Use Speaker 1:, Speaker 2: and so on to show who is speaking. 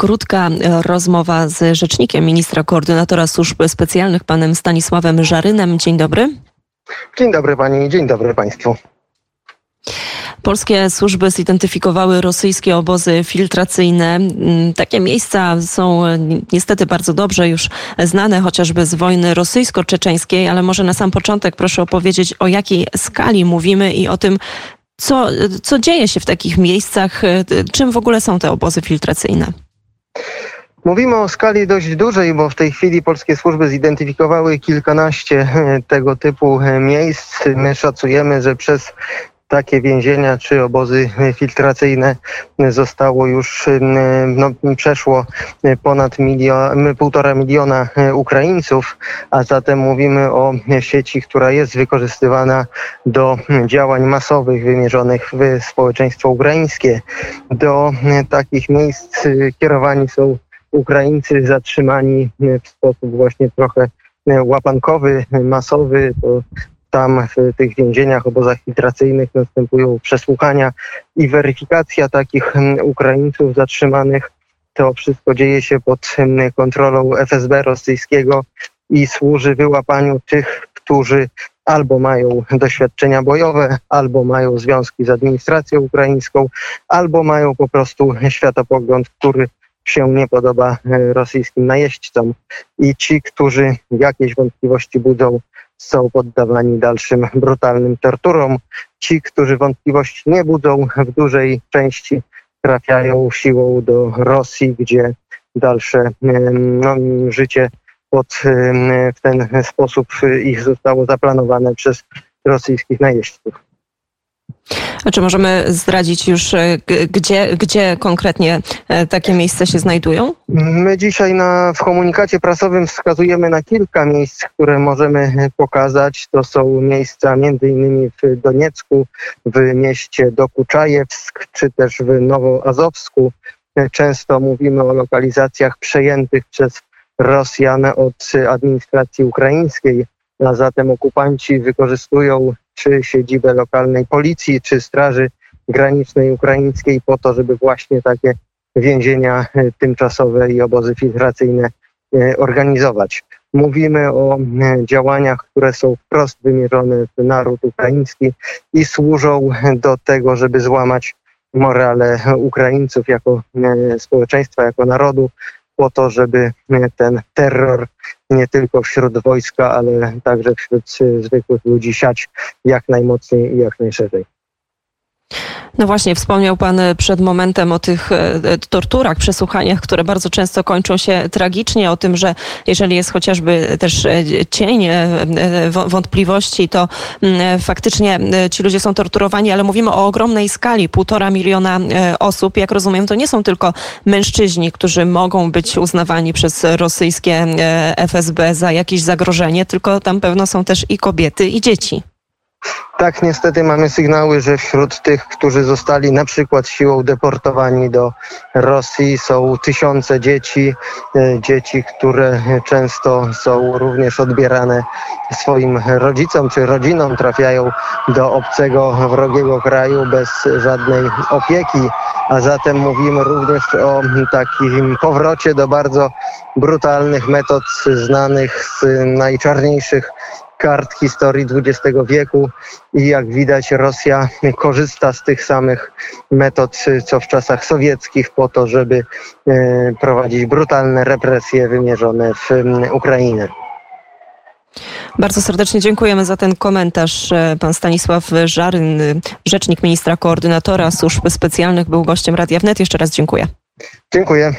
Speaker 1: krótka rozmowa z rzecznikiem ministra koordynatora służb specjalnych, panem Stanisławem Żarynem. Dzień dobry.
Speaker 2: Dzień dobry pani, dzień dobry państwu.
Speaker 1: Polskie służby zidentyfikowały rosyjskie obozy filtracyjne. Mm, takie miejsca są niestety bardzo dobrze już znane, chociażby z wojny rosyjsko-czeczeńskiej, ale może na sam początek proszę opowiedzieć, o jakiej skali mówimy i o tym, co, co dzieje się w takich miejscach, czym w ogóle są te obozy filtracyjne.
Speaker 2: Mówimy o skali dość dużej, bo w tej chwili polskie służby zidentyfikowały kilkanaście tego typu miejsc. My szacujemy, że przez takie więzienia czy obozy filtracyjne zostało już, no, przeszło ponad milion, półtora miliona Ukraińców, a zatem mówimy o sieci, która jest wykorzystywana do działań masowych wymierzonych w społeczeństwo ukraińskie. Do takich miejsc kierowani są Ukraińcy zatrzymani w sposób właśnie trochę łapankowy, masowy. To tam w tych więzieniach, obozach filtracyjnych następują przesłuchania i weryfikacja takich Ukraińców zatrzymanych. To wszystko dzieje się pod kontrolą FSB rosyjskiego i służy wyłapaniu tych, którzy albo mają doświadczenia bojowe, albo mają związki z administracją ukraińską, albo mają po prostu światopogląd, który się nie podoba e, rosyjskim najeźdźcom. I ci, którzy jakieś wątpliwości budzą, są poddawani dalszym brutalnym torturom. Ci, którzy wątpliwości nie budzą, w dużej części trafiają siłą do Rosji, gdzie dalsze no, życie pod, w ten sposób ich zostało zaplanowane przez rosyjskich najeźdźców.
Speaker 1: A czy możemy zdradzić już, e, gdzie, gdzie konkretnie e, takie miejsca się znajdują?
Speaker 2: My dzisiaj na, w komunikacie prasowym wskazujemy na kilka miejsc, które możemy pokazać. To są miejsca innymi w Doniecku, w mieście Dokuczajewsk, czy też w Nowoazowsku. Często mówimy o lokalizacjach przejętych przez Rosjan od administracji ukraińskiej, a zatem okupanci wykorzystują czy siedzibę lokalnej policji, czy Straży Granicznej Ukraińskiej po to, żeby właśnie takie więzienia e, tymczasowe i obozy filtracyjne e, organizować. Mówimy o e, działaniach, które są wprost wymierzone w naród ukraiński i służą do tego, żeby złamać morale Ukraińców jako społeczeństwa, jako narodu, po to, żeby ten terror nie tylko wśród wojska, ale także wśród zwykłych ludzi siać jak najmocniej i jak najszerzej.
Speaker 1: No właśnie, wspomniał Pan przed momentem o tych e, torturach, przesłuchaniach, które bardzo często kończą się tragicznie, o tym, że jeżeli jest chociażby też e, cień e, wątpliwości, to mm, faktycznie ci ludzie są torturowani, ale mówimy o ogromnej skali, półtora miliona osób. Jak rozumiem, to nie są tylko mężczyźni, którzy mogą być uznawani przez rosyjskie FSB za jakieś zagrożenie, tylko tam pewno są też i kobiety, i dzieci.
Speaker 2: Tak, niestety mamy sygnały, że wśród tych, którzy zostali na przykład siłą deportowani do Rosji są tysiące dzieci, e, dzieci, które często są również odbierane swoim rodzicom czy rodzinom, trafiają do obcego, wrogiego kraju bez żadnej opieki, a zatem mówimy również o takim powrocie do bardzo brutalnych metod znanych z najczarniejszych kart historii XX wieku i jak widać Rosja korzysta z tych samych metod co w czasach sowieckich po to, żeby e, prowadzić brutalne represje wymierzone w Ukrainę.
Speaker 1: Bardzo serdecznie dziękujemy za ten komentarz. E, pan Stanisław Żaryn, rzecznik ministra koordynatora służb specjalnych, był gościem Radia Wnet. Jeszcze raz dziękuję.
Speaker 2: Dziękuję.